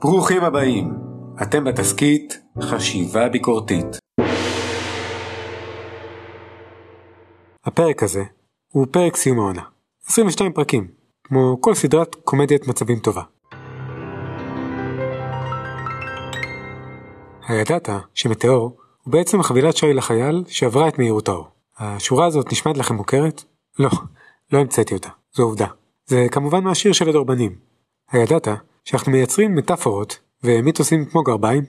ברוכים הבאים, אתם בתסכית חשיבה ביקורתית. הפרק הזה הוא פרק סיום העונה, 22 פרקים, כמו כל סדרת קומדיית מצבים טובה. הידעת שמטאור הוא בעצם חבילת שי לחייל שעברה את מהירות האור. השורה הזאת נשמעת לכם מוכרת? לא, לא המצאתי אותה, זו עובדה. זה כמובן מהשיר של הדורבנים. הידעת שאנחנו מייצרים מטאפורות ומיתוסים כמו גרביים?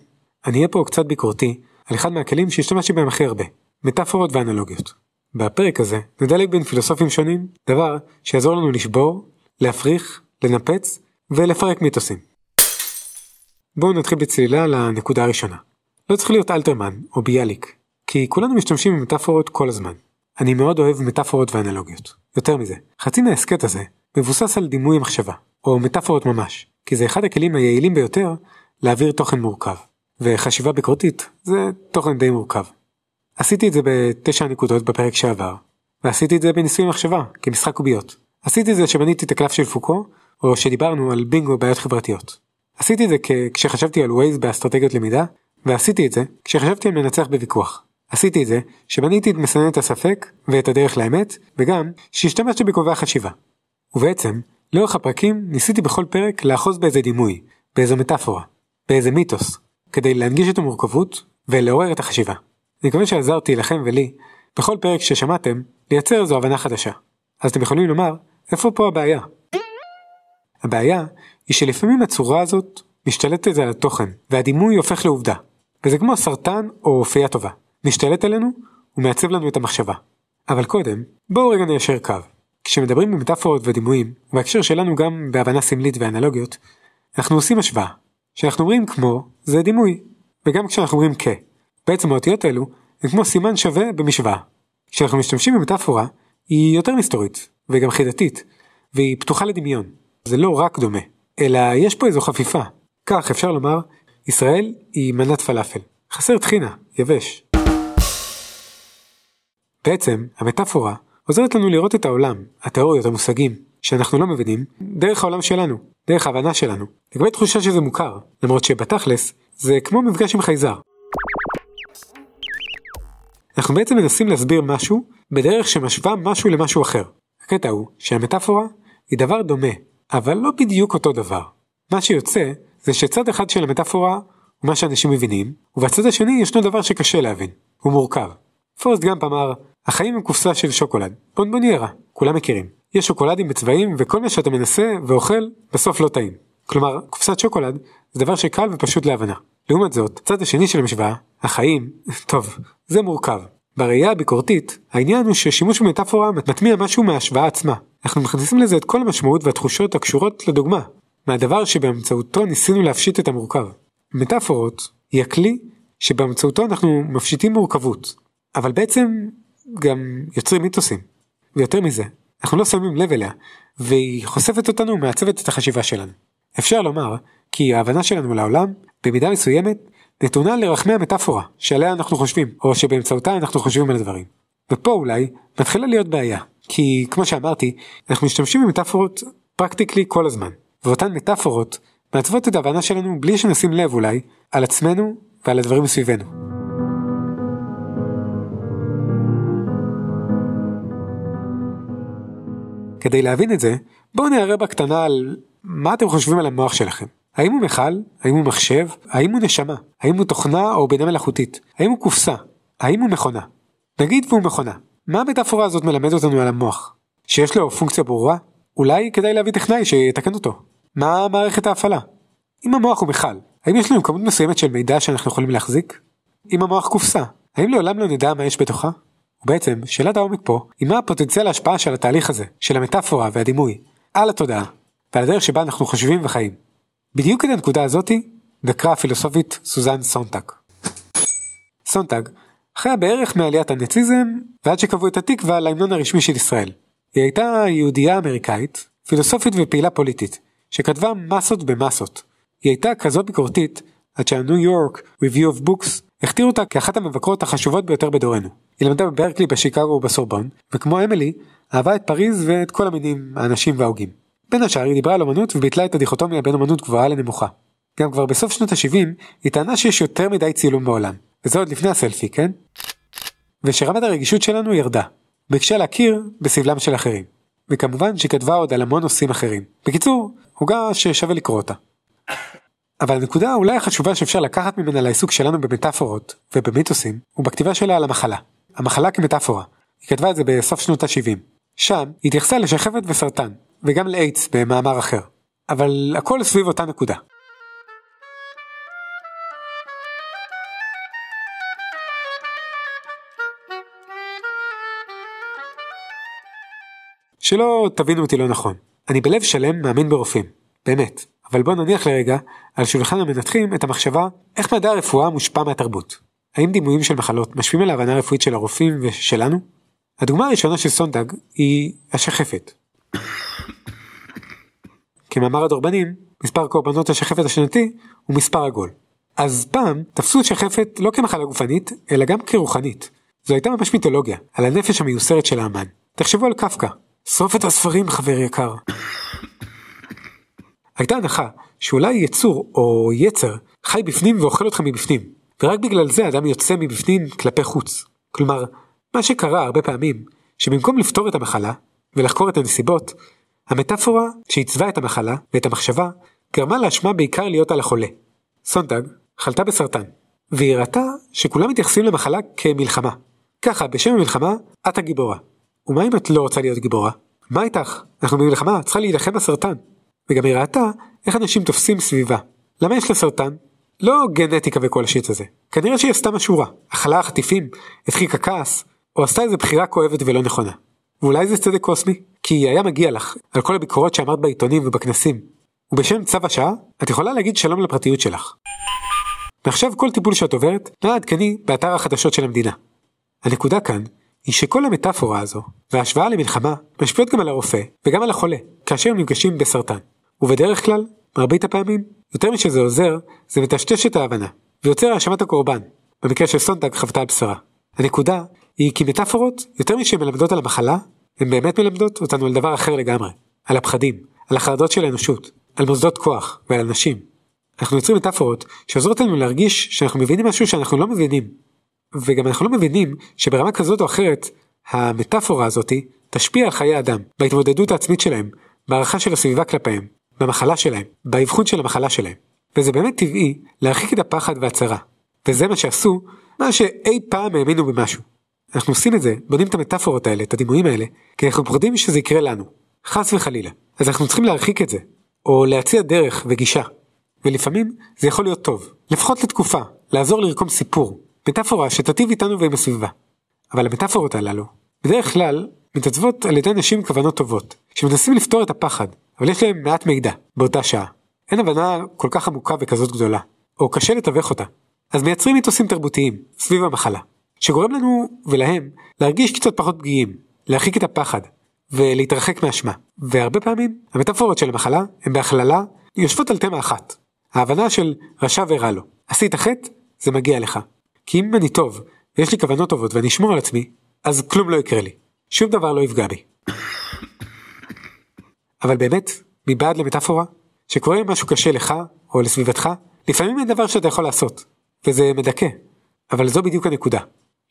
אני אהיה פה קצת ביקורתי על אחד מהכלים שהשתמשתי בהם הכי הרבה, מטאפורות ואנלוגיות. בפרק הזה נדלג בין פילוסופים שונים, דבר שיעזור לנו לשבור, להפריך, לנפץ ולפרק מיתוסים. בואו נתחיל בצלילה לנקודה הראשונה. לא צריך להיות אלתרמן או ביאליק, כי כולנו משתמשים במטאפורות כל הזמן. אני מאוד אוהב מטאפורות ואנלוגיות. יותר מזה, חצי מההסכת הזה מבוסס על דימוי מחשבה, או מטאפורות ממש, כי זה אחד הכלים היעילים ביותר להעביר תוכן מורכב. וחשיבה ביקורתית זה תוכן די מורכב. עשיתי את זה בתשע נקודות בפרק שעבר, ועשיתי את זה בניסוי מחשבה, כמשחק קוביות. עשיתי את זה כשבניתי את הקלף של פוקו, או שדיברנו על בינגו בעיות חברתיות. עשיתי את זה כשחשבתי על ווייז באסטרטגיות למידה, ועשיתי את זה כשחשבתי על מנצח בוויכוח. עשיתי את זה שבניתי את מסננת הספק ואת הדרך לאמת, וגם שהשתמשתי בקובעי החשיבה. ובעצם, לאורך הפרקים ניסיתי בכל פרק לאחוז באיזה דימוי, באיזו מטאפורה, באיזה מיתוס, כדי להנגיש את המורכבות ולעורר את החשיבה. אני מקווה שעזרתי לכם ולי, בכל פרק ששמעתם, לייצר איזו הבנה חדשה. אז אתם יכולים לומר, איפה פה הבעיה? הבעיה היא שלפעמים הצורה הזאת משתלטת על התוכן, והדימוי הופך לעובדה. וזה כמו סרטן או אופייה טובה. משתלט עלינו ומעצב לנו את המחשבה. אבל קודם, בואו רגע ניישר קו. כשמדברים במטאפורות ודימויים, ובהקשר שלנו גם בהבנה סמלית ואנלוגיות, אנחנו עושים השוואה. כשאנחנו אומרים כמו, זה דימוי. וגם כשאנחנו אומרים כ. בעצם האותיות האלו הן כמו סימן שווה במשוואה. כשאנחנו משתמשים במטאפורה, היא יותר מסתורית, וגם חידתית, והיא פתוחה לדמיון. זה לא רק דומה, אלא יש פה איזו חפיפה. כך אפשר לומר, ישראל היא מנת פלאפל. חסר טחינה, יבש. בעצם, המטאפורה עוזרת לנו לראות את העולם, התיאוריות, המושגים, שאנחנו לא מבינים, דרך העולם שלנו, דרך ההבנה שלנו, לגבי תחושה שזה מוכר, למרות שבתכלס, זה כמו מפגש עם חייזר. אנחנו בעצם מנסים להסביר משהו בדרך שמשווה משהו למשהו אחר. הקטע הוא שהמטאפורה היא דבר דומה, אבל לא בדיוק אותו דבר. מה שיוצא זה שצד אחד של המטאפורה הוא מה שאנשים מבינים, ובצד השני ישנו דבר שקשה להבין, הוא מורכב. פורסט גאמפ אמר, החיים הם קופסה של שוקולד, בונבוניירה, כולם מכירים. יש שוקולדים בצבעים וכל מה שאתה מנסה ואוכל בסוף לא טעים. כלומר, קופסת שוקולד זה דבר שקל ופשוט להבנה. לעומת זאת, צד השני של המשוואה, החיים, טוב, זה מורכב. בראייה הביקורתית, העניין הוא ששימוש במטאפורה מטמיע משהו מההשוואה עצמה. אנחנו מכניסים לזה את כל המשמעות והתחושות הקשורות לדוגמה, מהדבר שבאמצעותו ניסינו להפשיט את המורכב. מטאפורות היא הכלי שבאמצעותו אנחנו מפשיטים מורכבות, אבל בעצם גם יוצרים מיתוסים. ויותר מזה, אנחנו לא שמים לב אליה, והיא חושפת אותנו ומעצבת את החשיבה שלנו. אפשר לומר כי ההבנה שלנו לעולם, במידה מסוימת, נתונה לרחמי המטאפורה שעליה אנחנו חושבים, או שבאמצעותה אנחנו חושבים על הדברים. ופה אולי מתחילה להיות בעיה, כי כמו שאמרתי, אנחנו משתמשים במטאפורות פרקטיקלי כל הזמן, ואותן מטאפורות מעצבות את ההבנה שלנו בלי שנשים לב אולי על עצמנו ועל הדברים מסביבנו. כדי להבין את זה, בואו נערב בקטנה על מה אתם חושבים על המוח שלכם. האם הוא מכל? האם הוא מחשב? האם הוא נשמה? האם הוא תוכנה או בינה מלאכותית? האם הוא קופסה? האם הוא מכונה? נגיד והוא מכונה. מה המטאפורה הזאת מלמד אותנו על המוח? שיש לו פונקציה ברורה? אולי כדאי להביא טכנאי שיתקן אותו. מה מערכת ההפעלה? אם המוח הוא מכל, האם יש לנו כמות מסוימת של מידע שאנחנו יכולים להחזיק? אם המוח קופסה, האם לעולם לא נדע מה יש בתוכה? ובעצם, שאלת העומק פה, היא מה הפוטנציאל ההשפעה של התהליך הזה, של המטאפורה והדימוי, על התודעה, ועל הדרך שבה אנחנו חושבים וחיים. בדיוק את הנקודה הזאתי חקרה הפילוסופית סוזן סונטג. סונטג חיה בערך מעליית הנאציזם ועד שקבעו את התקווה להמנון הרשמי של ישראל. היא הייתה יהודייה אמריקאית, פילוסופית ופעילה פוליטית, שכתבה מסות במסות. היא הייתה כזאת ביקורתית עד שה New York Review of Books הכתיר אותה כאחת המבקרות החשובות ביותר בדורנו. היא למדה בברקלי, בשיקגו ובסורבון, וכמו אמילי, אהבה את פריז ואת כל המינים, האנשים וההוגים. בין השאר היא דיברה על אמנות וביטלה את הדיכוטומיה בין אמנות גבוהה לנמוכה. גם כבר בסוף שנות ה-70 היא טענה שיש יותר מדי צילום בעולם, וזה עוד לפני הסלפי, כן? ושרמת הרגישות שלנו ירדה, ביקשה להכיר בסבלם של אחרים. וכמובן שהיא כתבה עוד על המון נושאים אחרים. בקיצור, עוגה ששווה לקרוא אותה. אבל הנקודה אולי החשובה שאפשר לקחת ממנה לעיסוק שלנו במטאפורות ובמיתוסים, הוא בכתיבה שלה על המחלה. המחלה כמטאפורה. היא כתבה את זה בסוף שנות ה-70. שם היא התייחסה לשחפת וסרטן, וגם לאיידס במאמר אחר. אבל הכל סביב אותה נקודה. שלא תבינו אותי לא נכון, אני בלב שלם מאמין ברופאים, באמת, אבל בוא נניח לרגע על שולחן המנתחים את המחשבה איך מדע הרפואה מושפע מהתרבות. האם דימויים של מחלות משפיעים על ההבנה הרפואית של הרופאים ושלנו? הדוגמה הראשונה של סונדג היא השחפת. כמאמר הדורבנים, מספר קורבנות השחפת השנתי הוא מספר עגול. אז פעם תפסו את שחפת לא כמחלה גופנית, אלא גם כרוחנית. זו הייתה ממש מיתולוגיה, על הנפש המיוסרת של האמן. תחשבו על קפקא, שרוף את הספרים חבר יקר. הייתה הנחה שאולי יצור או יצר חי בפנים ואוכל אותך מבפנים, ורק בגלל זה אדם יוצא מבפנים כלפי חוץ. כלומר, מה שקרה הרבה פעמים, שבמקום לפתור את המחלה ולחקור את הנסיבות, המטאפורה שעיצבה את המחלה ואת המחשבה גרמה לאשמה בעיקר להיות על החולה. סונטג חלתה בסרטן, והיא ראתה שכולם מתייחסים למחלה כמלחמה. ככה, בשם המלחמה, את הגיבורה. ומה אם את לא רוצה להיות גיבורה? מה איתך? אנחנו במלחמה, צריכה להילחם בסרטן. וגם היא ראתה איך אנשים תופסים סביבה. למה יש לה סרטן? לא גנטיקה וכל השיט הזה. כנראה שהיא עשתה משהו רע. אכלה חטיפים, הדחיקה כעס, או עשתה איזה בחירה כואבת ולא נכונה. ואולי זה צדק קוסמי? כי היה מגיע לך, על כל הביקורות שאמרת בעיתונים ובכנסים. ובשם צו השעה, את יכולה להגיד שלום לפרטיות שלך. ועכשיו כל טיפול שאת עוברת, נא עדכני באתר החדשות של המדינה. הנקודה כאן, היא שכל המטאפורה הזו, וההשוואה למלחמה, משפיעות גם על הרופא, וגם על החולה, כאשר הם נפגשים בסרטן. ובדרך כלל, מרבית הפעמים, יותר משזה עוזר, זה מטשטש את ההבנה, ויוצר האשמת הקורבן, במקרה של סונדג חוותה על בשרה. הנקודה היא כי מטאפורות, יותר משהן מלמדות על המחלה, הן באמת מלמדות אותנו על דבר אחר לגמרי. על הפחדים, על החרדות של האנושות, על מוסדות כוח ועל אנשים. אנחנו יוצרים מטאפורות שעוזרות לנו להרגיש שאנחנו מבינים משהו שאנחנו לא מבינים. וגם אנחנו לא מבינים שברמה כזאת או אחרת, המטאפורה הזאתי תשפיע על חיי אדם, בהתמודדות העצמית שלהם, בהערכה של הסביבה כלפיהם, במחלה שלהם, באבחון של המחלה שלהם. וזה באמת טבעי להרחיק את הפחד והצרה. וזה מה שעשו, מה שאי פעם האמינו במשהו. אנחנו עושים את זה, בונים את המטאפורות האלה, את הדימויים האלה, כי אנחנו פוחדים שזה יקרה לנו, חס וחלילה. אז אנחנו צריכים להרחיק את זה, או להציע דרך וגישה. ולפעמים זה יכול להיות טוב, לפחות לתקופה, לעזור לרקום סיפור, מטאפורה שתטיב איתנו ועם הסביבה. אבל המטאפורות הללו, בדרך כלל, מתעצבות על ידי אנשים עם כוונות טובות, שמנסים לפתור את הפחד, אבל יש להם מעט מידע, באותה שעה. אין הבנה כל כך עמוקה וכזאת גדולה, או קשה לתווך אותה. אז מייצרים מיתוסים תרבותיים, סביב המחלה. שגורם לנו ולהם להרגיש קצת פחות פגיעים, להרחיק את הפחד ולהתרחק מאשמה. והרבה פעמים המטאפורות של המחלה הן בהכללה יושבות על תמה אחת. ההבנה של רשע ורע לו. עשית חטא, זה מגיע לך. כי אם אני טוב ויש לי כוונות טובות ואני אשמור על עצמי, אז כלום לא יקרה לי. שום דבר לא יפגע בי. אבל באמת, מבעד למטאפורה, שקורה משהו קשה לך או לסביבתך, לפעמים אין דבר שאתה יכול לעשות, וזה מדכא. אבל זו בדיוק הנקודה.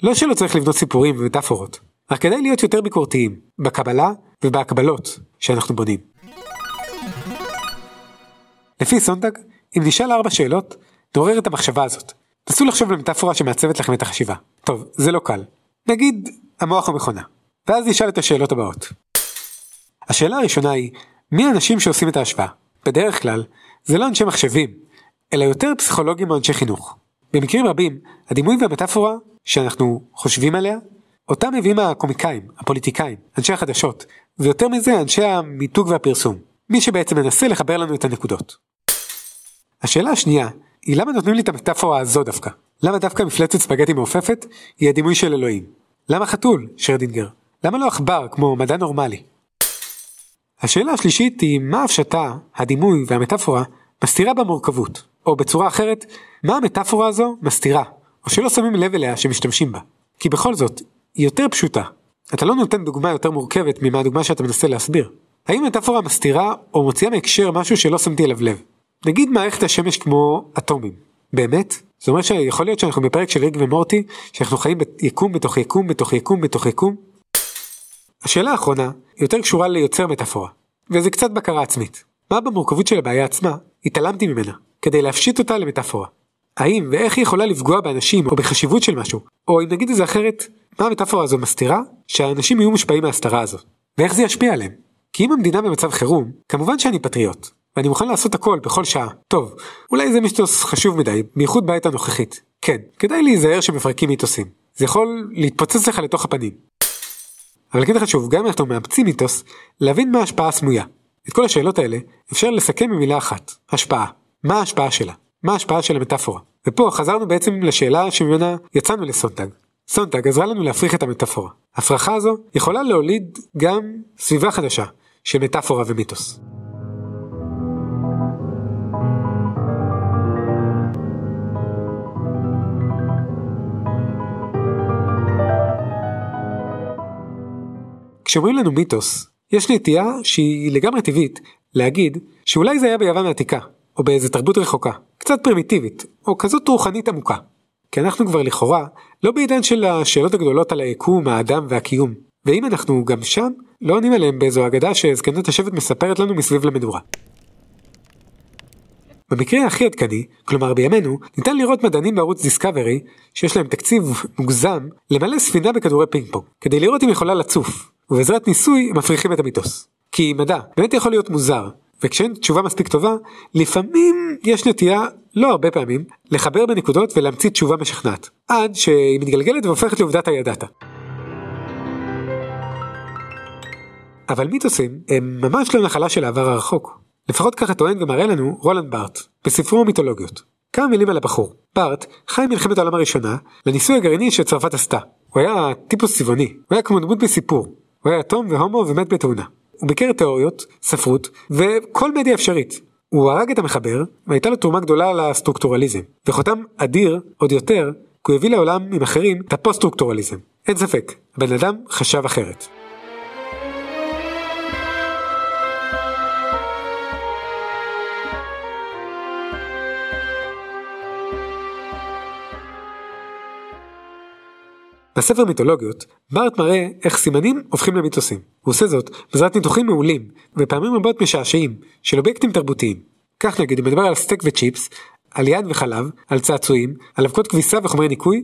לא שלא צריך לבנות סיפורים ומטאפורות, רק כדאי להיות יותר ביקורתיים, בקבלה ובהקבלות שאנחנו בונים. לפי סונדג, אם נשאל ארבע שאלות, נעורר את המחשבה הזאת. נסו לחשוב למטאפורה שמעצבת לכם את החשיבה. טוב, זה לא קל. נגיד, המוח הוא מכונה. ואז נשאל את השאלות הבאות. השאלה הראשונה היא, מי האנשים שעושים את ההשוואה? בדרך כלל, זה לא אנשי מחשבים, אלא יותר פסיכולוגים או אנשי חינוך. במקרים רבים, הדימוי והמטאפורה שאנחנו חושבים עליה, אותה מביאים הקומיקאים, הפוליטיקאים, אנשי החדשות, ויותר מזה אנשי המיתוג והפרסום, מי שבעצם מנסה לחבר לנו את הנקודות. השאלה השנייה, היא למה נותנים לי את המטאפורה הזו דווקא? למה דווקא מפלצת ספגטי מעופפת היא הדימוי של אלוהים? למה חתול, שרדינגר? למה לא עכבר כמו מדע נורמלי? השאלה השלישית היא מה הפשטה, הדימוי והמטאפורה מסתירה במורכבות, או בצורה אחרת, מה המטאפורה הזו מסתירה, או שלא שמים לב אליה שמשתמשים בה. כי בכל זאת, היא יותר פשוטה. אתה לא נותן דוגמה יותר מורכבת מהדוגמה שאתה מנסה להסביר. האם מטאפורה מסתירה או מוציאה מהקשר משהו שלא שמתי אליו לב? נגיד מערכת השמש כמו אטומים. באמת? זאת אומרת שיכול להיות שאנחנו בפרק של ריק ומורטי, שאנחנו חיים ביקום בתוך יקום בתוך יקום בתוך יקום? השאלה האחרונה יותר קשורה ליוצר מטאפורה, וזה קצת בקרה עצמית. מה במורכבות של הבעיה עצמה התעלמתי ממנה, כדי להפשיט אותה למטאפורה. האם ואיך היא יכולה לפגוע באנשים או בחשיבות של משהו, או אם נגיד את זה אחרת, מה המטאפורה הזו מסתירה? שהאנשים יהיו מושפעים מההסתרה הזו. ואיך זה ישפיע עליהם? כי אם המדינה במצב חירום, כמובן שאני פטריוט, ואני מוכן לעשות הכל בכל שעה. טוב, אולי זה מיתוס חשוב מדי, בייחוד בעת הנוכחית. כן, כדאי להיזהר שמפרקים מיתוסים. זה יכול להתפוצץ לך לתוך הפנים. אבל כן חשוב, גם אם אנחנו מאמצים מיתוס, להבין מה ההשפעה הסמויה. את כל השאלות האלה אפשר לסכם במילה אחת, השפעה. מה ההשפעה שלה? מה ההשפעה של המטאפורה? ופה חזרנו בעצם לשאלה שממנה יצאנו לסונטג. סונטג עזרה לנו להפריך את המטאפורה. ההפרחה הזו יכולה להוליד גם סביבה חדשה של מטאפורה ומיתוס. כשאומרים לנו מיתוס, יש נטייה שהיא לגמרי טבעית להגיד שאולי זה היה ביוון העתיקה, או באיזה תרבות רחוקה, קצת פרימיטיבית, או כזאת רוחנית עמוקה. כי אנחנו כבר לכאורה לא בעידן של השאלות הגדולות על היקום, האדם והקיום. ואם אנחנו גם שם, לא עונים עליהם באיזו אגדה שזקנת השבט מספרת לנו מסביב למדורה. במקרה הכי עדכני, כלומר בימינו, ניתן לראות מדענים בערוץ דיסקאברי שיש להם תקציב מוגזם למלא ספינה בכדורי פינג פונג, כדי לראות אם יכולה לצוף, ובעזרת ניסוי מפריכים את המיתוס. כי מדע באמת יכול להיות מוזר, וכשאין תשובה מספיק טובה, לפעמים יש נטייה, לא הרבה פעמים, לחבר נקודות ולהמציא תשובה משכנעת, עד שהיא מתגלגלת והופכת לעובדת הידעת. אבל מיתוסים הם ממש לא נחלה של העבר הרחוק. לפחות ככה טוען ומראה לנו רולנד בארט, בספרו מיתולוגיות. כמה מילים על הבחור. בארט חי בין מלחמת העולם הראשונה לניסוי הגרעיני שצרפת עשתה. הוא היה טיפוס צבעוני, הוא היה כמו דמות בסיפור. הוא היה יתום והומו ומת בתאונה. הוא ביקר תיאוריות, ספרות וכל מדיה אפשרית. הוא הרג את המחבר והייתה לו תרומה גדולה לסטרוקטורליזם. וחותם אדיר עוד יותר כי הוא הביא לעולם עם אחרים את הפוסט-סטרוקטורליזם. אין ספק, הבן אדם חשב אחרת. בספר מיתולוגיות, בארט מראה איך סימנים הופכים למיתוסים. הוא עושה זאת בעזרת ניתוחים מעולים, ופעמים רבות משעשעים, של אובייקטים תרבותיים. כך נגיד, אם מדבר על סטייק וצ'יפס, על יד וחלב, על צעצועים, על אבקות כביסה וחומרי ניקוי,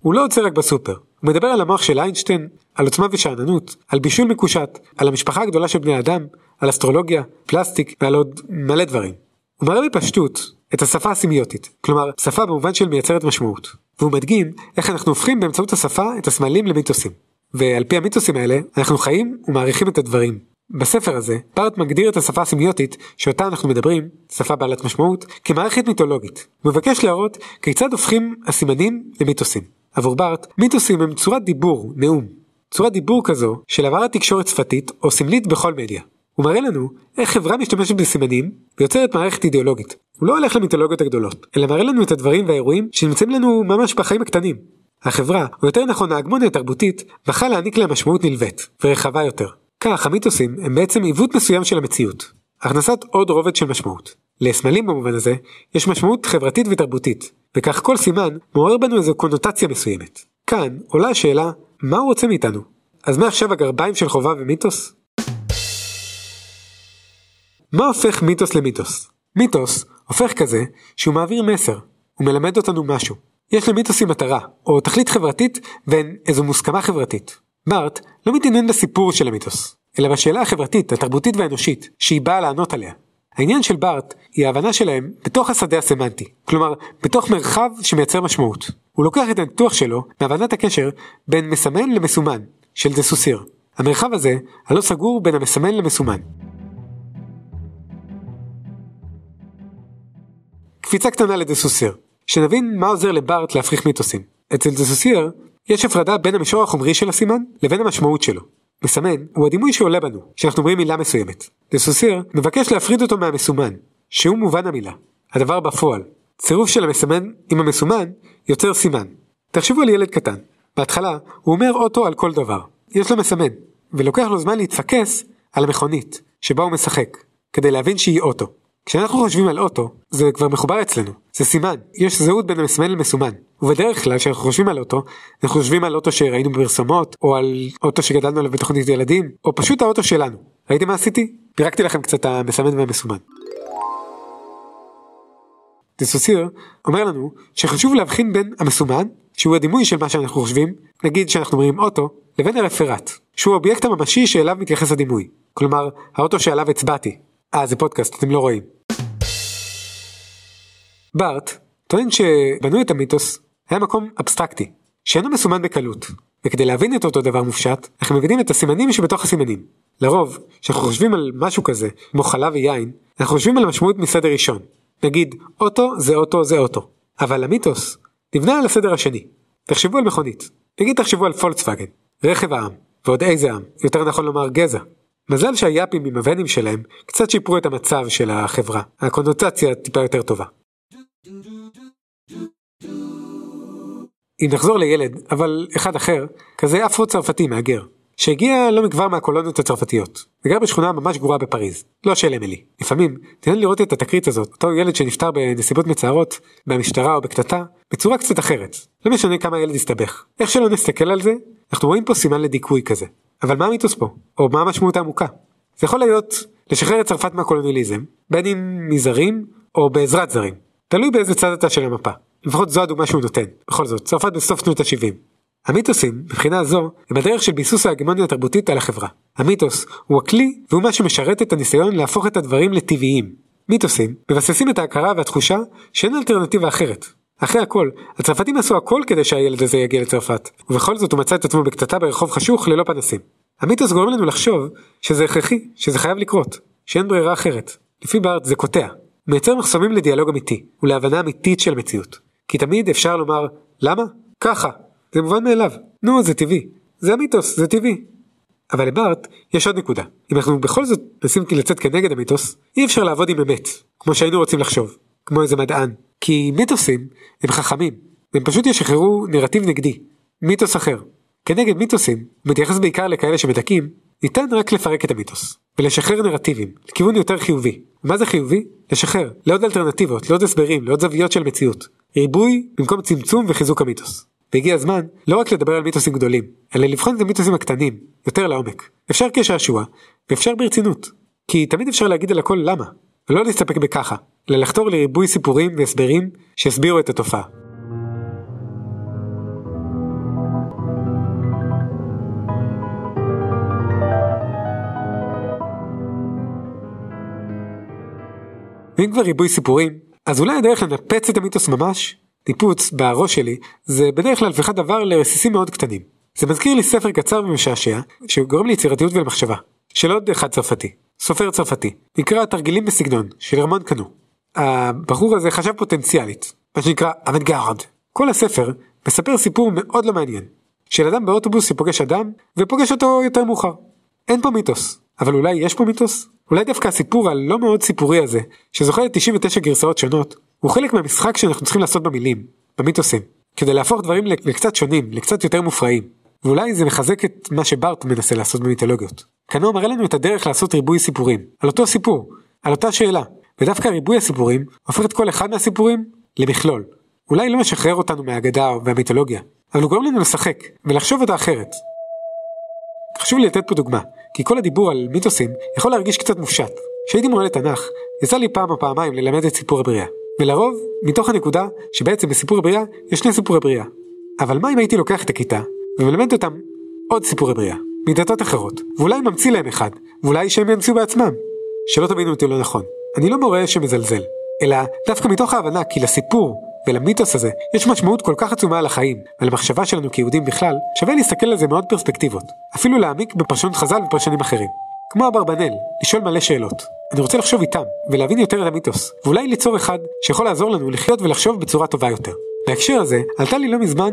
הוא לא עוצר רק בסופר, הוא מדבר על המוח של איינשטיין, על עוצמה ושאננות, על בישול מקושט, על המשפחה הגדולה של בני אדם, על אסטרולוגיה, פלסטיק ועל עוד מלא דברים. הוא מראה בפשטות את השפה הסימיוטית, כלומר שפה במובן של מייצרת משמעות. והוא מדגים איך אנחנו הופכים באמצעות השפה את הסמלים למיתוסים. ועל פי המיתוסים האלה אנחנו חיים ומעריכים את הדברים. בספר הזה פארט מגדיר את השפה הסימיוטית שאותה אנחנו מדברים, שפה בעלת משמעות, כמערכת מיתולוגית. הוא מבקש להראות כיצד הופכים הסימנים למיתוסים. עבור בארט, מיתוסים הם צורת דיבור, נאום. צורת דיבור כזו של העברת תקשורת שפתית או סמלית בכל מדיה. הוא מראה לנו איך חברה משתמשת בסימנים ויוצרת מערכת אידיאולוגית. הוא לא הולך למיתולוגיות הגדולות, אלא מראה לנו את הדברים והאירועים שנמצאים לנו ממש בחיים הקטנים. החברה, או יותר נכון ההגמוניה התרבותית, בחרה להעניק להם משמעות נלווית, ורחבה יותר. כך המיתוסים הם בעצם עיוות מסוים של המציאות. הכנסת עוד רובד של משמעות. לסמלים במובן הזה, יש משמעות חברתית ותרבותית, וכך כל סימן מעורר בנו איזו קונוטציה מסוימת. כאן עולה השאלה, מה הוא רוצה מאיתנו? אז מעכשיו הגרביים של חובה ומיתוס? מה הופך מיתוס למיתוס? מיתוס הופך כזה שהוא מעביר מסר, הוא מלמד אותנו משהו. יש למיתוסים מטרה, או תכלית חברתית ואין איזו מוסכמה חברתית. בארט לא מתעניין בסיפור של המיתוס, אלא בשאלה החברתית, התרבותית והאנושית, שהיא באה לענות עליה. העניין של בארט היא ההבנה שלהם בתוך השדה הסמנטי, כלומר בתוך מרחב שמייצר משמעות. הוא לוקח את הניתוח שלו מהבנת הקשר בין מסמן למסומן, של דה סוסיר. המרחב הזה הלא סגור בין המסמן למסומן. קפיצה קטנה לדסוסיר, שנבין מה עוזר לבארט להפריך מיתוסים. אצל דסוסיר יש הפרדה בין המישור החומרי של הסימן לבין המשמעות שלו. מסמן הוא הדימוי שעולה בנו, כשאנחנו אומרים מילה מסוימת. דסוסיר מבקש להפריד אותו מהמסומן, שהוא מובן המילה. הדבר בפועל, צירוף של המסמן עם המסומן יוצר סימן. תחשבו על ילד קטן. בהתחלה הוא אומר אוטו על כל דבר. יש לו מסמן, ולוקח לו זמן להתפקס על המכונית שבה הוא משחק, כדי להבין שהיא אוטו. כשאנחנו חושבים על אוטו, זה כבר מחובר אצלנו, זה סימן, יש זהות בין המסמן למסומן. ובדרך כלל כשאנחנו חושבים על אוטו, אנחנו חושבים על אוטו שראינו בפרסומות, או על אוטו שגדלנו עליו בתוכנית ילדים, או פשוט האוטו שלנו. ראיתם מה עשיתי? פירקתי לכם קצת המסמן והמסומן. דה סוסיר אומר לנו שחשוב להבחין בין המסומן, שהוא הדימוי של מה שאנחנו חושבים, נגיד שאנחנו אומרים אוטו, לבין הרפרנט, שהוא האובייקט הממשי שאליו מתייחס הדימוי. כלומר, האוטו שעליו הצבעתי. אה, זה פודקאסט, אתם לא רואים. בארט טוען שבנוי המיתוס היה מקום אבסטרקטי, שאינו מסומן בקלות, וכדי להבין את אותו דבר מופשט, אנחנו מבינים את הסימנים שבתוך הסימנים. לרוב, כשאנחנו חושבים על משהו כזה, כמו חלב ויין, אנחנו חושבים על המשמעות מסדר ראשון. נגיד, אוטו זה אוטו זה אוטו. אבל המיתוס נבנה על הסדר השני. תחשבו על מכונית. נגיד תחשבו על פולקסווגן, רכב העם, ועוד איזה עם, יותר נכון לומר גזע. מזל שהיאפים עם הוונים שלהם קצת שיפרו את המצב של החברה. הקונוטציה טיפה יותר טובה. אם נחזור לילד, אבל אחד אחר, כזה אפרו צרפתי מהגר, שהגיע לא מכבר מהקולוניות הצרפתיות, וגר בשכונה ממש גרועה בפריז, לא של אמילי. לפעמים, תן לראות את התקרית הזאת, אותו ילד שנפטר בנסיבות מצערות, במשטרה או בקטטה, בצורה קצת אחרת. לא משנה כמה הילד הסתבך. איך שלא נסתכל על זה, אנחנו רואים פה סימן לדיכוי כזה. אבל מה המיתוס פה? או מה המשמעות העמוקה? זה יכול להיות לשחרר את צרפת מהקולוניאליזם, בין אם מזרים או בעזרת זרים. תלוי באיזה צד אתה של המפה. לפחות זו הדוגמה שהוא נותן. בכל זאת, צרפת בסוף שנות ה-70. המיתוסים, מבחינה זו, הם הדרך של ביסוס ההגמוניה התרבותית על החברה. המיתוס הוא הכלי והוא מה שמשרת את הניסיון להפוך את הדברים לטבעיים. מיתוסים מבססים את ההכרה והתחושה שאין אלטרנטיבה אחרת. אחרי הכל, הצרפתים עשו הכל כדי שהילד הזה יגיע לצרפת, ובכל זאת הוא מצא את עצמו בקטטה ברחוב חשוך ללא פנסים. המיתוס גורם לנו לחשוב שזה הכרחי, שזה חייב לקרות, שאין ברירה אחרת. לפי בארט זה קוטע, מייצר מחסומים לדיאלוג אמיתי, ולהבנה אמיתית של מציאות. כי תמיד אפשר לומר, למה? ככה. זה מובן מאליו. נו, זה טבעי. זה המיתוס, זה טבעי. אבל לבארט יש עוד נקודה. אם אנחנו בכל זאת מנסים לצאת כנגד המיתוס, אי אפשר לעבוד עם אמת, כמו שהיינו רוצים לחשוב, כמו איזה מדען. כי מיתוסים הם חכמים, והם פשוט ישחררו נרטיב נגדי, מיתוס אחר. כנגד מיתוסים, מתייחס בעיקר לכאלה שמדכאים, ניתן רק לפרק את המיתוס, ולשחרר נרטיבים, לכיוון יותר חיובי. מה זה חיובי? לשחרר, לעוד אלטרנטיבות, לעוד הסברים, לעוד זוויות של מציאות. ריבוי במקום צמצום וחיזוק המיתוס. והגיע הזמן לא רק לדבר על מיתוסים גדולים, אלא לבחון את המיתוסים הקטנים, יותר לעומק. אפשר כשעשוע, ואפשר ברצינות. כי תמיד אפשר להגיד על הכל למה, ולא להסתפק בככה, אלא לחתור לריבוי סיפורים והסברים שיסבירו את התופעה. ואם כבר ריבוי סיפורים, אז אולי הדרך לנפץ את המיתוס ממש ניפוץ בראש שלי זה בדרך כלל הפיכת דבר לרסיסים מאוד קטנים. זה מזכיר לי ספר קצר ומשעשע שגורם ליצירתיות ולמחשבה של עוד אחד צרפתי, סופר צרפתי, נקרא תרגילים בסגנון של רמון קנו. הבחור הזה חשב פוטנציאלית, מה שנקרא אבנגרד. כל הספר מספר סיפור מאוד לא מעניין, של אדם באוטובוס שפוגש אדם ופוגש אותו יותר מאוחר. אין פה מיתוס, אבל אולי יש פה מיתוס? אולי דווקא הסיפור הלא מאוד סיפורי הזה, שזוכה ל-99 גרסאות שונות, הוא חלק מהמשחק שאנחנו צריכים לעשות במילים, במיתוסים, כדי להפוך דברים לקצת שונים, לקצת יותר מופרעים. ואולי זה מחזק את מה שבארט מנסה לעשות במיתולוגיות. קנו מראה לנו את הדרך לעשות ריבוי סיפורים, על אותו סיפור, על אותה שאלה, ודווקא ריבוי הסיפורים הופך את כל אחד מהסיפורים למכלול. אולי לא משחרר אותנו מהאגדה והמיתולוגיה, אבל הוא גורם לנו לשחק ולחשוב אותה אחרת. חשוב לי לתת פה דוגמה, כי כל הדיבור על מיתוסים יכול להרגיש קצת מופשט. כשהייתי מורה לתנ"ך, יצא לי פעם או פעמיים ללמד את סיפור הבריאה. ולרוב, מתוך הנקודה שבעצם בסיפור הבריאה יש שני סיפורי בריאה. אבל מה אם הייתי לוקח את הכיתה ומלמד אותם עוד סיפורי בריאה, מדתות אחרות, ואולי ממציא להם אחד, ואולי שהם ימציאו בעצמם. שלא תבינו אותי לא נכון, אני לא מורה שמזלזל, אלא דווקא מתוך ההבנה כי לסיפור ולמיתוס הזה יש משמעות כל כך עצומה על החיים ועל שלנו כיהודים בכלל, שווה להסתכל על זה מעוד פרספקטיבות, אפילו להעמיק בפרשנות חז"ל ופרשנים אחרים. כמו אברבנאל, לשאול מלא שאלות. אני רוצה לחשוב איתם, ולהבין יותר את המיתוס, ואולי ליצור אחד שיכול לעזור לנו לחיות ולחשוב בצורה טובה יותר. בהקשר הזה, עלתה לי לא מזמן,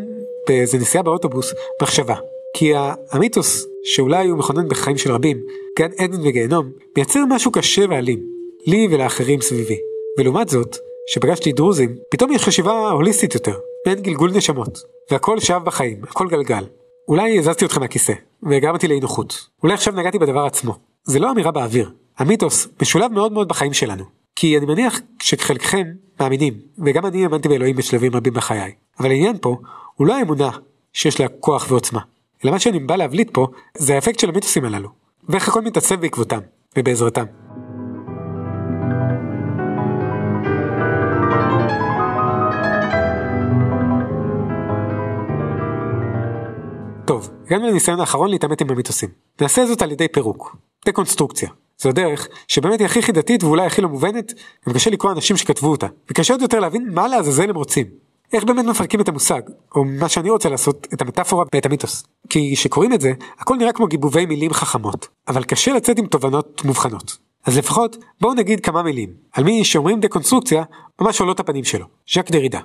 באיזה נסיעה באוטובוס, מחשבה. כי המיתוס, שאולי הוא מכונן בחיים של רבים, גן עדן וגיהנום, מייצר משהו קשה ואלים, לי ולאחרים סביבי. ולעומת זאת, כשפגשתי דרוזים, פתאום יש חשיבה הוליסטית יותר. מעין גלגול נשמות, והכל שב בחיים, הכל גלגל. אולי הזזתי אותך מהכיסא, והגרמתי לאי נוחות. אולי עכשיו נגעתי בדבר עצמו. זה לא אמירה באוויר. המיתוס משולב מאוד מאוד בחיים שלנו. כי אני מניח שחלקכם מאמינים, וגם אני האמנתי באלוהים בשלבים רבים בחיי. אבל העניין פה הוא לא האמונה שיש לה כוח ועוצמה. אלא מה שאני בא להבליט פה זה האפקט של המיתוסים הללו. ואיך הכל מתעצב בעקבותם, ובעזרתם. טוב, הגענו לניסיון האחרון להתעמת עם המיתוסים. נעשה זאת על ידי פירוק, דקונסטרוקציה. זו הדרך שבאמת היא הכי חידתית ואולי הכי לא מובנת, גם קשה לקרוא אנשים שכתבו אותה, וקשה עוד יותר להבין מה לעזאזל הם רוצים. איך באמת מפרקים את המושג, או מה שאני רוצה לעשות, את המטאפורה ואת המיתוס. כי כשקוראים את זה, הכל נראה כמו גיבובי מילים חכמות, אבל קשה לצאת עם תובנות מובחנות. אז לפחות בואו נגיד כמה מילים על מי שאומרים דקונסטרוקציה ממש עולות הפנים שלו, ז'אק דרידה.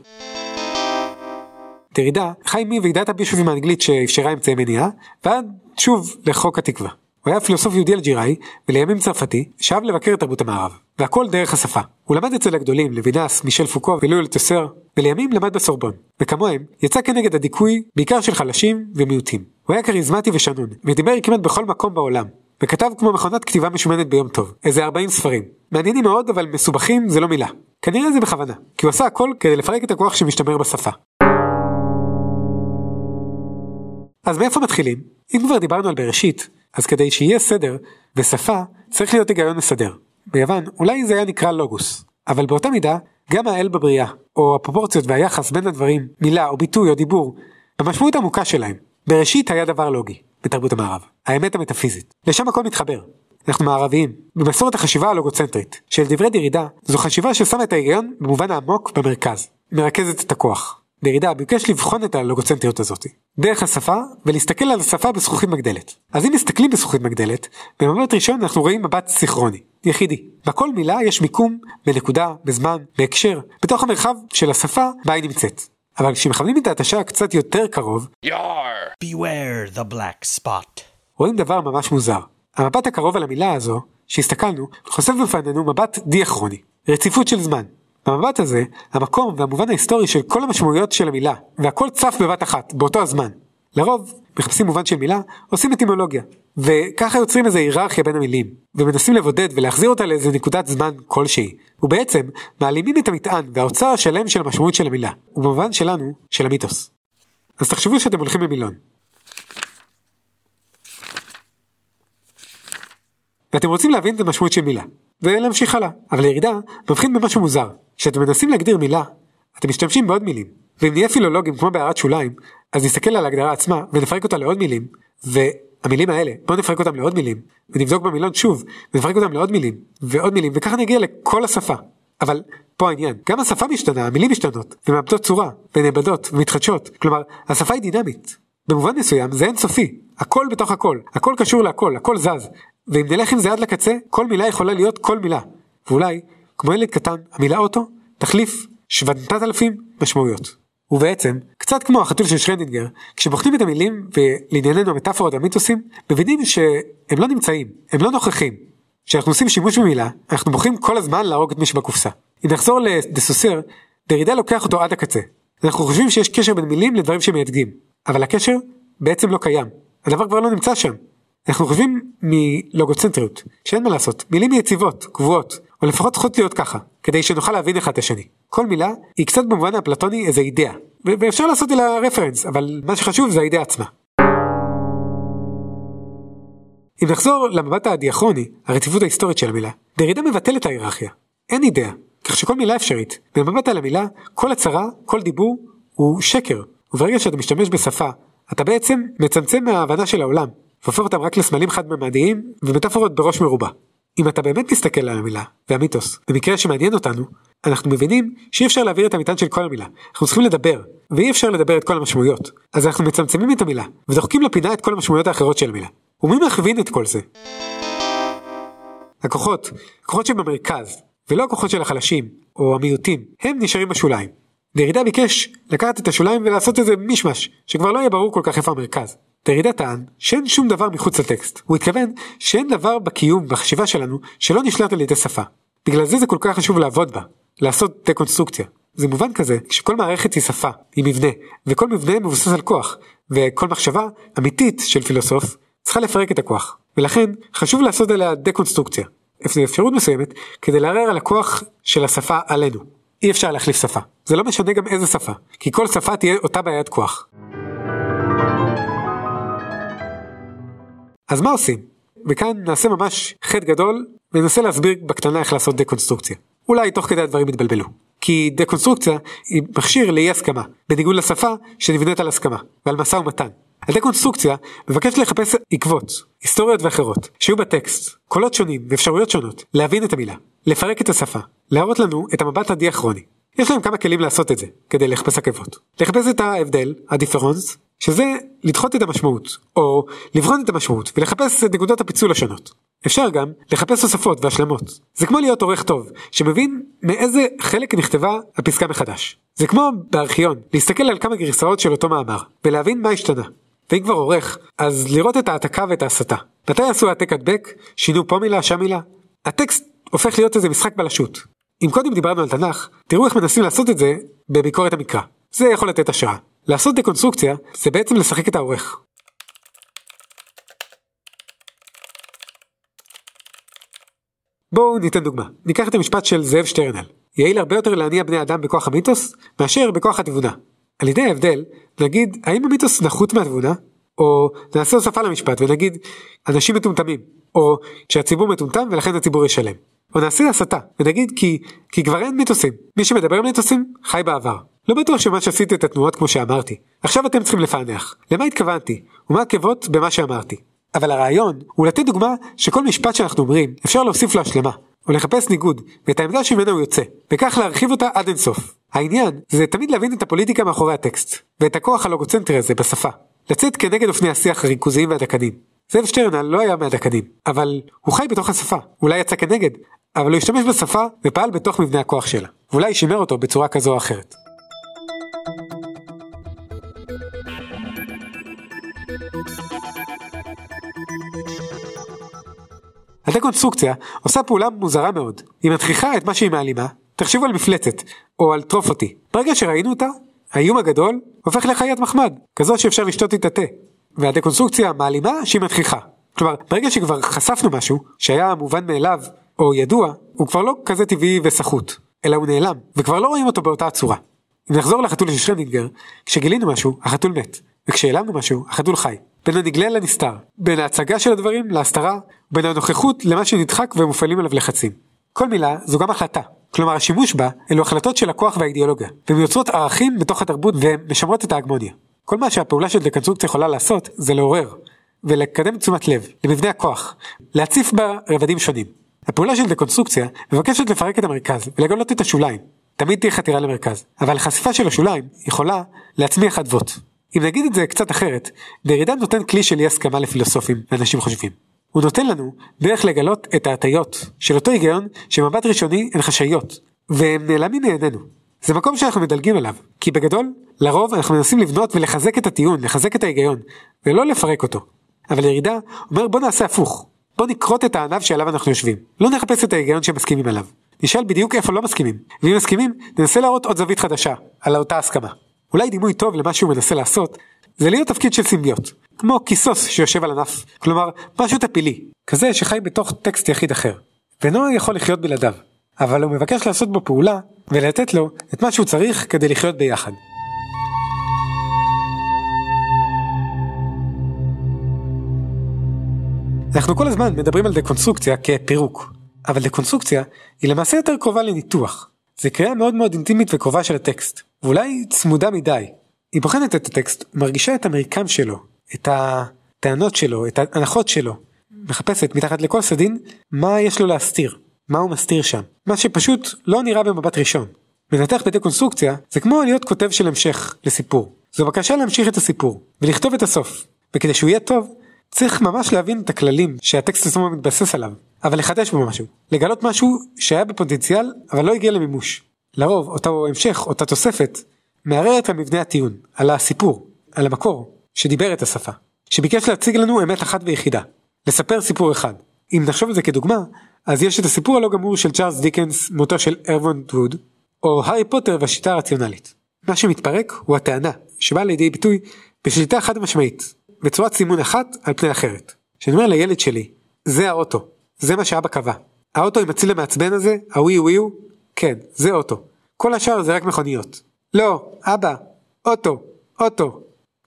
דרידה חי מוועידת הבישובים האנגלית שאפשרה אמצעי מניעה, ועד שוב לחוק התקווה. הוא היה פילוסוף יהודי אלג'יראי, ולימים צרפתי, שאהב לבקר את תרבות המערב. והכל דרך השפה. הוא למד אצל הגדולים, לוינס, מישל פוקו ולואל טוסר, ולימים למד בסורבון. וכמוהם, יצא כנגד הדיכוי, בעיקר של חלשים ומיעוטים. הוא היה כריזמטי ושנון, ודיבר כמעט בכל מקום בעולם. וכתב כמו מכונת כתיבה משומנת ביום טוב, איזה 40 ספרים. מעניינים מאוד, אבל מסובכים זה לא מילה. כנראה זה בכוונה, כי הוא עשה הכל כדי לפרק את הכוח שמשתמר בשפה. אז מאיפה מתחילים? אם כבר דיברנו על בראשית, אז כדי שיהיה סדר ושפה, צריך להיות היגיון מסדר. ביוון אולי זה היה נקרא לוגוס, אבל באותה מידה, גם האל בבריאה, או הפרופורציות והיחס בין הדברים, מילה או ביטוי או דיבור, המשמעות העמוקה שלהם. בראשית היה דבר לוגי, בתרבות המערב, האמת המטאפיזית. לשם הכל מתחבר. אנחנו מערביים. במסורת החשיבה הלוגוצנטרית, של דברי דרידה, זו חשיבה ששמה את ההיגיון במובן העמוק במרכז, מרכזת את הכוח. דרידה ביקש לבחון את הלוגוצנטריות הזאת, דרך השפה, ולהסתכל על השפה בזכוכית מגדלת. אז אם מסתכלים בזכוכית מגדלת, במבט ראשון אנחנו רואים מבט סיכרוני, יחידי. בכל מילה יש מיקום, בנקודה, בזמן, בהקשר, בתוך המרחב של השפה בה היא נמצאת. אבל כשמכוונים את ההתשה קצת יותר קרוב, Beware the black spot. רואים דבר ממש מוזר. המבט הקרוב על המילה הזו, שהסתכלנו, חושף בפנינו מבט דיאכרוני, רציפות של זמן. במבט הזה, המקום והמובן ההיסטורי של כל המשמעויות של המילה, והכל צף בבת אחת, באותו הזמן. לרוב, מחפשים מובן של מילה, עושים אטימולוגיה. וככה יוצרים איזו היררכיה בין המילים, ומנסים לבודד ולהחזיר אותה לאיזה נקודת זמן כלשהי. ובעצם, מעלימים את המטען והאוצר השלם של המשמעות של המילה, ובמובן שלנו, של המיתוס. אז תחשבו שאתם הולכים למילון. ואתם רוצים להבין את המשמעות של מילה, ולהמשיך הלאה. אבל הירידה מבחין במשהו מוזר. כשאתם מנסים להגדיר מילה, אתם משתמשים בעוד מילים. ואם נהיה פילולוגים כמו בהערת שוליים, אז נסתכל על ההגדרה עצמה ונפרק אותה לעוד מילים, והמילים האלה, בואו נפרק אותם לעוד מילים, ונבדוק במילון שוב, ונפרק אותם לעוד מילים, ועוד מילים, וככה נגיע לכל השפה. אבל פה העניין, גם השפה משתנה, המילים משתנות, ומאבדות צורה, ונאבדות, ומתחדשות, כלומר, השפה היא דינמית. במובן מסוים זה אינסופי, הכל בתוך הכל, הכל קשור להכל, הכל זז, ואם נלך עם זה עד לקצה, כל מילה יכולה להיות כל מילה. ואולי, כמו ילד קטן, המילה אוטו תחליף 7,000 משמעויות. ובעצם, קצת כמו החתול של שרנדינגר, כשבוחנים את המילים ולענייננו המטאפורות והמיתוסים, מבינים שהם לא נמצאים, הם לא נוכחים. כשאנחנו עושים שימוש במילה, אנחנו בוחרים כל הזמן להרוג את מי שבקופסה. אם נחזור לדסוסר, דרידה לוקח אותו עד הקצה. אנחנו חושבים שיש קשר בין מילים לדברים שמייצגים, אבל הקשר בעצם לא קיים. הדבר כבר לא נמצא שם. אנחנו חושבים מלוגוצנטריות, שאין מה לעשות, מילים יציבות, קבועות, או לפחות צריכות להיות ככה, כדי שנוכל להבין אחד את השני. כל מילה היא קצת במובן האפלטוני איזה אידאה, ואפשר לעשות אליה רפרנס, אבל מה שחשוב זה האידאה עצמה. אם נחזור למבט הדיאכרוני, הרציפות ההיסטורית של המילה, דרידה מבטל את ההיררכיה. אין אידאה, כך שכל מילה אפשרית. במבט על המילה, כל הצהרה, כל דיבור, הוא שקר. וברגע שאתה משתמש בשפה, אתה בעצם מצמצם מההבנה של העולם, והופך אותם רק לסמלים חד-ממדיים ומטאפורות בראש מרובע. אם אתה באמת מסתכל על המילה והמיתוס במקרה שמעניין אותנו, אנחנו מבינים שאי אפשר להעביר את המטען של כל המילה, אנחנו צריכים לדבר, ואי אפשר לדבר את כל המשמעויות. אז אנחנו מצמצמים את המילה, ודוחקים לפינה את כל המשמעויות האחרות של המילה. ומי מכווין את כל זה? הכוחות, הכוחות שבמרכז, ולא הכוחות של החלשים, או המיעוטים, הם נשארים בשוליים. דרידה ביקש לקחת את השוליים ולעשות איזה מישמש, שכבר לא יהיה ברור כל כך איפה המרכז. דרידה טען שאין שום דבר מחוץ לטקסט. הוא התכוון שאין דבר בקיום, בחשיבה שלנו, שלא נשלט על ידי שפה. בגלל זה זה כל כך חשוב לעבוד בה, לעשות דקונסטרוקציה. זה מובן כזה שכל מערכת היא שפה, היא מבנה, וכל מבנה מבוסס על כוח, וכל מחשבה אמיתית של פילוסוף צריכה לפרק את הכוח, ולכן חשוב לעשות עליה דקונסטרוקציה, אפשרות מסוימת, כדי לערער על הכוח של השפה עלינו. אי אפשר להחליף שפה, זה לא משנה גם איזה שפה, כי כל שפה תהיה אותה בעיית כוח. אז מה עושים? וכאן נעשה ממש חטא גדול וננסה להסביר בקטנה איך לעשות דקונסטרוקציה. אולי תוך כדי הדברים יתבלבלו. כי דקונסטרוקציה היא מכשיר לאי הסכמה, בניגוד לשפה שנבנית על הסכמה ועל משא ומתן. הדקונסטרוקציה מבקשת לחפש עקבות, היסטוריות ואחרות, שיהיו בטקסט, קולות שונים ואפשרויות שונות, להבין את המילה, לפרק את השפה, להראות לנו את המבט הדיאכרוני. יש להם כמה כלים לעשות את זה, כדי לחפש עקבות. לחפש את ההבדל, הדיפרנס, שזה לדחות את המשמעות, או לבחון את המשמעות ולחפש את נקודות הפיצול השונות. אפשר גם לחפש תוספות והשלמות. זה כמו להיות עורך טוב, שמבין מאיזה חלק נכתבה הפסקה מחדש. זה כמו בארכיון, להסתכל על כמה גרסאות של אותו מאמר, ולהבין מה השתנה. ואם כבר עורך, אז לראות את העתקה ואת ההסתה. מתי עשו העתק הדבק? שינו פה מילה, שם מילה? הטקסט הופך להיות איזה משחק בלשות. אם קודם דיברנו על תנ"ך, תראו איך מנסים לעשות את זה בביקורת המקרא. זה יכול לתת השראה. לעשות דקונסטרוקציה זה בעצם לשחק את העורך. בואו ניתן דוגמה. ניקח את המשפט של זאב שטרנל. יעיל הרבה יותר להניע בני אדם בכוח המיתוס מאשר בכוח התבונה. על ידי ההבדל, נגיד האם המיתוס נחות מהתבונה? או נעשה הוספה למשפט ונגיד אנשים מטומטמים, או שהציבור מטומטם ולכן הציבור ישלם. או נעשה הסתה ונגיד כי, כי כבר אין מיתוסים, מי שמדבר על מיתוסים חי בעבר. לא בטוח שמה שעשיתי את התנועות כמו שאמרתי. עכשיו אתם צריכים לפענח. למה התכוונתי? ומה עקבות במה שאמרתי? אבל הרעיון הוא לתת דוגמה שכל משפט שאנחנו אומרים אפשר להוסיף לו השלמה, או לחפש ניגוד, ואת העמדה שממנה הוא יוצא, וכך להרחיב אותה עד אינסוף. העניין זה תמיד להבין את הפוליטיקה מאחורי הטקסט, ואת הכוח הלוגוצנטרי הזה בשפה. לצאת כנגד אופני השיח הריכוזיים והדקנים. זאב שטרנל לא היה מהדקנים, אבל הוא חי בתוך השפה, אולי יצא כנגד, אבל הוא השתמש בשפה ופעל בתוך מבנה הכוח שלה, ואולי שימר אותו בצורה כזו או אחרת. הדקונסטרוקציה עושה פעולה מוזרה מאוד. היא מטחיחה את מה שהיא מעלימה, תחשבו על מפלצת, או על טרוף אותי. ברגע שראינו אותה, האיום הגדול הופך לחיית מחמד, כזאת שאפשר לשתות איתה תה. והדקונסטרוקציה מעלימה שהיא מטחיחה. כלומר, ברגע שכבר חשפנו משהו, שהיה מובן מאליו, או ידוע, הוא כבר לא כזה טבעי וסחוט, אלא הוא נעלם, וכבר לא רואים אותו באותה הצורה. אם נחזור לחתול של שרנינגר, כשגילינו משהו, החתול מת, וכשהעלמנו משהו, החתול חי. בין הנגלה לנסתר, בין ההצגה של הדברים להסתרה, בין הנוכחות למה שנדחק ומופעלים עליו לחצים. כל מילה זו גם החלטה, כלומר השימוש בה אלו החלטות של הכוח והאידיאולוגיה, והן יוצרות ערכים בתוך התרבות ומשמרות את ההגמוניה. כל מה שהפעולה של דקונסטרוקציה יכולה לעשות זה לעורר, ולקדם תשומת לב למבנה הכוח, להציף בה רבדים שונים. הפעולה של דקונסטרוקציה מבקשת לפרק את המרכז ולגלות את השוליים. תמיד תהיה חתירה למרכז, אבל החשיפה של השוליים יכולה להצמיח אדוות. אם נגיד את זה קצת אחרת, דרידה נותן כלי של אי הסכמה לפילוסופים ואנשים חושבים. הוא נותן לנו דרך לגלות את ההטיות של אותו היגיון שמבט ראשוני הן חשאיות, והם נעלמים מעינינו. זה מקום שאנחנו מדלגים עליו, כי בגדול, לרוב אנחנו מנסים לבנות ולחזק את הטיעון, לחזק את ההיגיון, ולא לפרק אותו. אבל ירידה אומר בוא נעשה הפוך, בוא נכרות את הענב שעליו אנחנו יושבים, לא נחפש את ההיגיון שמסכימים עליו. נשאל בדיוק איפה לא מסכימים, ואם מסכימים, ננסה להראות עוד זווית חדשה, על אותה הסכמה. אולי דימוי טוב למה שהוא מנסה לעשות, זה להיות תפקיד של סימביוט, כמו כיסוס שיושב על ענף, כלומר משהו טפילי, כזה שחי בתוך טקסט יחיד אחר, ואינו יכול לחיות בלעדיו, אבל הוא מבקש לעשות בו פעולה ולתת לו את מה שהוא צריך כדי לחיות ביחד. אנחנו כל הזמן מדברים על דקונסטרוקציה כפירוק, אבל דקונסטרוקציה היא למעשה יותר קרובה לניתוח. זה קריאה מאוד מאוד אינטימית וקרובה של הטקסט, ואולי צמודה מדי. היא בוחנת את הטקסט, מרגישה את המרקם שלו, את הטענות שלו, את ההנחות שלו, מחפשת מתחת לכל סדין מה יש לו להסתיר, מה הוא מסתיר שם, מה שפשוט לא נראה במבט ראשון. לנתח בדקונסטרוקציה זה כמו להיות כותב של המשך לסיפור. זו בקשה להמשיך את הסיפור, ולכתוב את הסוף, וכדי שהוא יהיה טוב, צריך ממש להבין את הכללים שהטקסט עצמו מתבסס עליו, אבל לחדש בו משהו, לגלות משהו שהיה בפוטנציאל אבל לא הגיע למימוש. לרוב אותו המשך, אותה תוספת, מערער את המבנה הטיעון, על הסיפור, על המקור, שדיבר את השפה, שביקש להציג לנו אמת אחת ויחידה, לספר סיפור אחד. אם נחשוב על זה כדוגמה, אז יש את הסיפור הלא גמור של צ'ארלס דיקנס, מותו של ארוונד ווד, או הארי פוטר והשיטה הרציונלית. מה שמתפרק הוא הטענה, שבאה לידי ביטוי בשליטה חד משמעית, בצורת סימון אחת על פני אחרת. כשאני אומר לילד שלי, זה האוטו, זה מה שאבא קבע. האוטו עם הציל המעצבן הזה, הווי ווי הוא, כן, זה אוטו. כל השאר זה רק מכוניות. לא, אבא, אוטו, אוטו.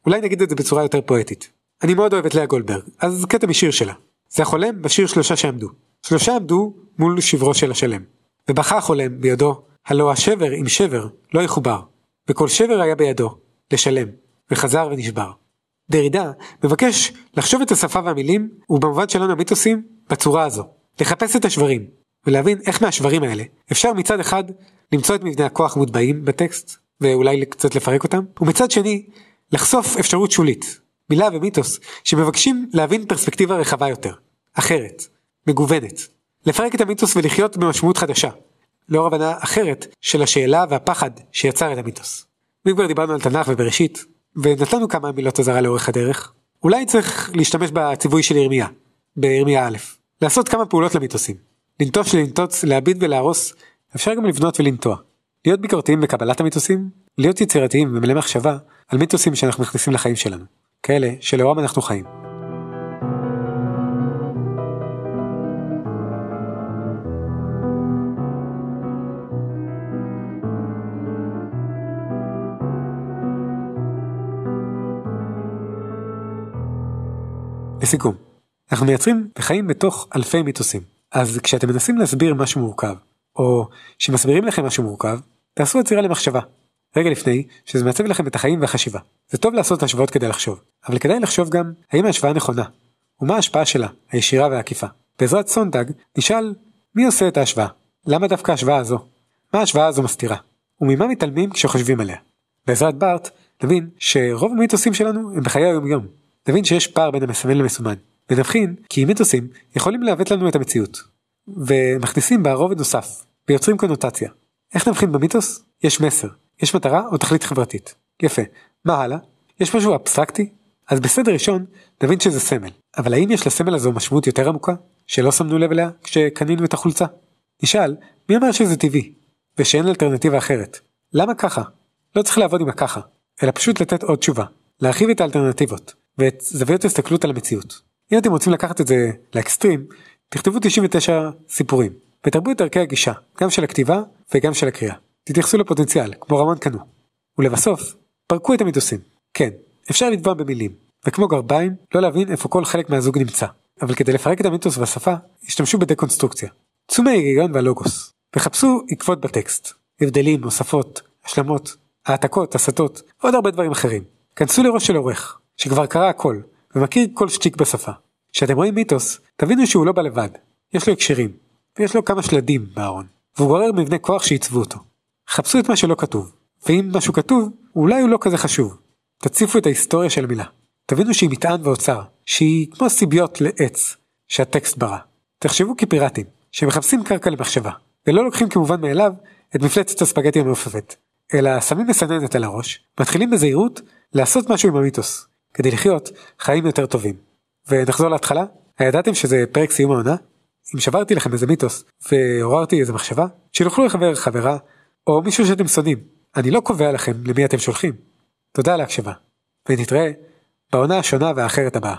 אולי נגיד את זה בצורה יותר פואטית. אני מאוד אוהב את לאה גולדברג, אז קטע משיר שלה. זה החולם בשיר שלושה שעמדו. שלושה עמדו מול שברו של השלם. ובכה החולם בידו, הלא השבר עם שבר לא יחובר. וכל שבר היה בידו, לשלם, וחזר ונשבר. דרידה מבקש לחשוב את השפה והמילים, ובמובן שלנו המיתוסים, בצורה הזו. לחפש את השברים, ולהבין איך מהשברים האלה אפשר מצד אחד למצוא את מבנה הכוח מוטבעים בטקסט, ואולי קצת לפרק אותם, ומצד שני, לחשוף אפשרות שולית, מילה ומיתוס, שמבקשים להבין פרספקטיבה רחבה יותר, אחרת, מגוונת. לפרק את המיתוס ולחיות במשמעות חדשה, לאור הבנה אחרת של השאלה והפחד שיצר את המיתוס. ואם כבר דיברנו על תנ"ך ובראשית, ונתנו כמה מילות אזהרה לאורך הדרך, אולי צריך להשתמש בציווי של ירמיה, בירמיה א', לעשות כמה פעולות למיתוסים. לנטוש ולנטוץ, להביט ולהרוס, אפשר גם לבנות ולנטוע. להיות ביקורתיים בקבלת המיתוסים, להיות יצירתיים ומלא מחשבה על מיתוסים שאנחנו מכניסים לחיים שלנו, כאלה שלאורם אנחנו חיים. לסיכום, אנחנו מייצרים וחיים בתוך אלפי מיתוסים, אז כשאתם מנסים להסביר משהו מורכב, או שמסבירים לכם משהו מורכב, תעשו יצירה למחשבה. רגע לפני שזה מעצב לכם את החיים והחשיבה. זה טוב לעשות השוואות כדי לחשוב, אבל כדאי לחשוב גם האם ההשוואה נכונה, ומה ההשפעה שלה, הישירה והעקיפה. בעזרת סונדג נשאל מי עושה את ההשוואה? למה דווקא ההשוואה הזו? מה ההשוואה הזו מסתירה? וממה מתעלמים כשחושבים עליה? בעזרת בארט נבין שרוב המיתוסים שלנו הם בחיי היום יום. נבין שיש פער בין המסמן למסומן. ונבחין כי מיתוסים יכולים לעוות לנו את המציאות. ומכניסים בה רובד נוסף, ויוצרים קונוטציה. איך נבחין במיתוס? יש מסר, יש מטרה או תכלית חברתית. יפה, מה הלאה? יש משהו אבסטרקטי? אז בסדר ראשון נבין שזה סמל, אבל האם יש לסמל הזו משמעות יותר עמוקה, שלא שמנו לב אליה כשקנינו את החולצה? נשאל, מי אמר שזה טבעי, ושאין אלטרנטיבה אחרת? למה ככה? לא צריך לעבוד עם הככה, אלא פשוט לתת עוד תשובה, להרחיב את האלטרנטיבות, ואת זוויות ההסתכלות על המציאות. אם אתם רוצים לקחת את זה לאקסטרים, תכתבו 99 סיפורים, ותרבו את ערכי הגישה, גם של הכתיבה וגם של הקריאה. תתייחסו לפוטנציאל, כמו רמון קנו. ולבסוף, פרקו את המיתוסים. כן, אפשר לטבוע במילים, וכמו גרביים, לא להבין איפה כל חלק מהזוג נמצא. אבל כדי לפרק את המיתוס והשפה, השתמשו בדקונסטרוקציה. צאו מההיגיון והלוגוס, וחפשו עקבות בטקסט. הבדלים, הוספות, השלמות, העתקות, הסתות, ועוד הרבה דברים אחרים. כנסו לראש של עורך, שכבר קרא הכל, ומכיר כל שטיק בשפה. כשאתם רואים מיתוס, תבינו שהוא לא בא לבד. יש לו הקשרים, ויש לו כמה שלדים בארון, והוא גורר מבנה כוח שעיצבו אותו. חפשו את מה שלא כתוב, ואם משהו כתוב, אולי הוא לא כזה חשוב. תציפו את ההיסטוריה של המילה. תבינו שהיא מטען ואוצר, שהיא כמו סיביות לעץ שהטקסט ברא. תחשבו כפיראטים, שמחפשים קרקע למחשבה, ולא לוקחים כמובן מאליו את מפלצת הספגטי המעופפת, אלא שמים מסננת על הראש, מתחילים בזהירות לעשות משהו עם המיתוס, כדי לחיות חיים יותר טובים. ונחזור להתחלה, הידעתם שזה פרק סיום העונה? אם שברתי לכם איזה מיתוס ועוררתי איזה מחשבה, שילכו לחבר חברה או מישהו שאתם שונאים. אני לא קובע לכם למי אתם שולחים. תודה על ההקשבה, ונתראה בעונה השונה והאחרת הבאה.